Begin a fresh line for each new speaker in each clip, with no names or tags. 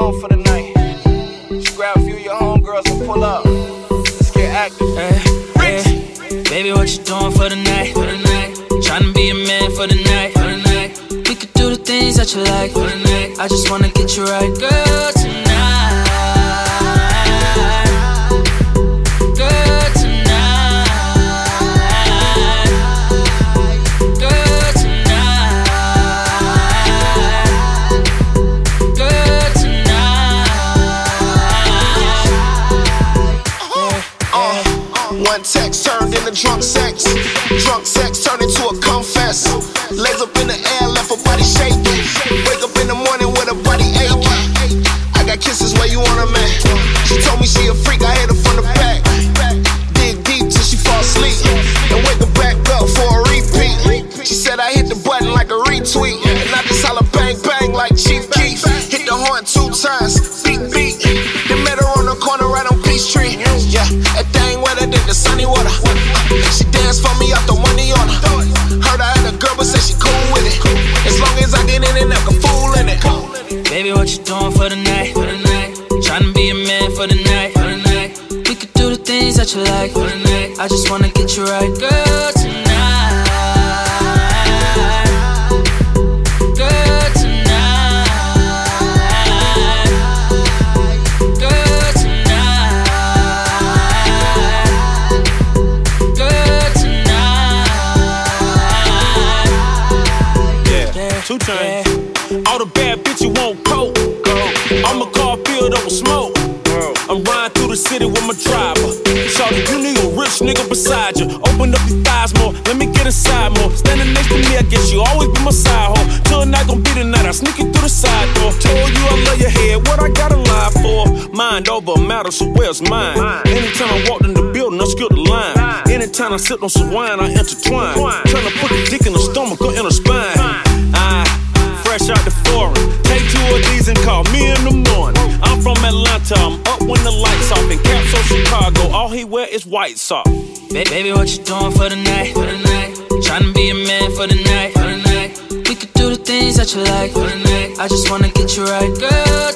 you for the night? Just grab a few of your homegirls and pull up. Let's get active.
Hey, hey. Baby, what you doing for the night? For the night. Tryna be a man for the night. For the night. We could do the things that you like. For the night. I just wanna get you right. Girl,
one text turned into drunk sex. Drunk sex turned into a confess. Legs up in the air, left her body shaking. Wake up in the morning with her body aching. I got kisses where you want want 'em at. She told me she a freak, I hit her from the back. Dig deep till she fall asleep. And wake her back up for a repeat. She said I hit the button like a retweet.
Baby, what you doing for the night? For the night. Tryna be a man for the night. For the night. We could do the things that you like. For the night. I just wanna get you right, girl, tonight. Girl, tonight. Girl, tonight. Girl, tonight.
Yeah, 2 Chainz. All the bad bitches coke. I'm a car filled up with smoke. I'm riding through the city with my driver. Shawty, you need a rich nigga beside you. Open up your thighs more, let me get inside more. Standing next to me, I guess you always be my side hoe. Tonight gon' be the night, I sneak you through the side door. Told you I love your head, what I got to lie for? Mind over matter, so where's mine? Anytime I walked in the building, I skipped the line. Anytime I sit on some wine, I intertwine. Tryna put a dick in the stomach or in the spine. Fresh out the foreign. Take two of these and call me in the morning. I'm from Atlanta, I'm up when the lights off. In Capsule, Chicago, all he wear is white socks.
Baby, what you doing for the night? For the night. Tryna be a man for the night. For the night. We could do the things that you like. For the night. I just wanna get you right, girl,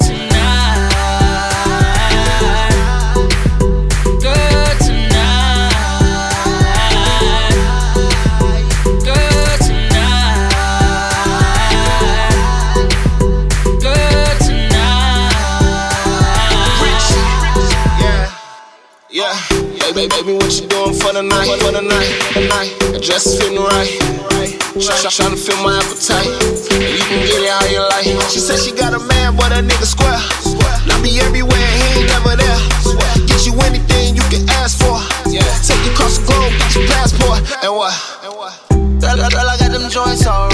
yeah. Hey, baby, baby, what you doing for the night? For the night, the night. Dress is fitting right. Try, trying to feel my appetite. And you can get it how you like. She said she got a man, but a nigga square. I be everywhere, he ain't never there. Get you anything you can ask for. Take you across the globe, get your passport. And what?
Girl, girl, girl, I got them joints all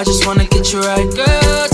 I just wanna get you right, girl,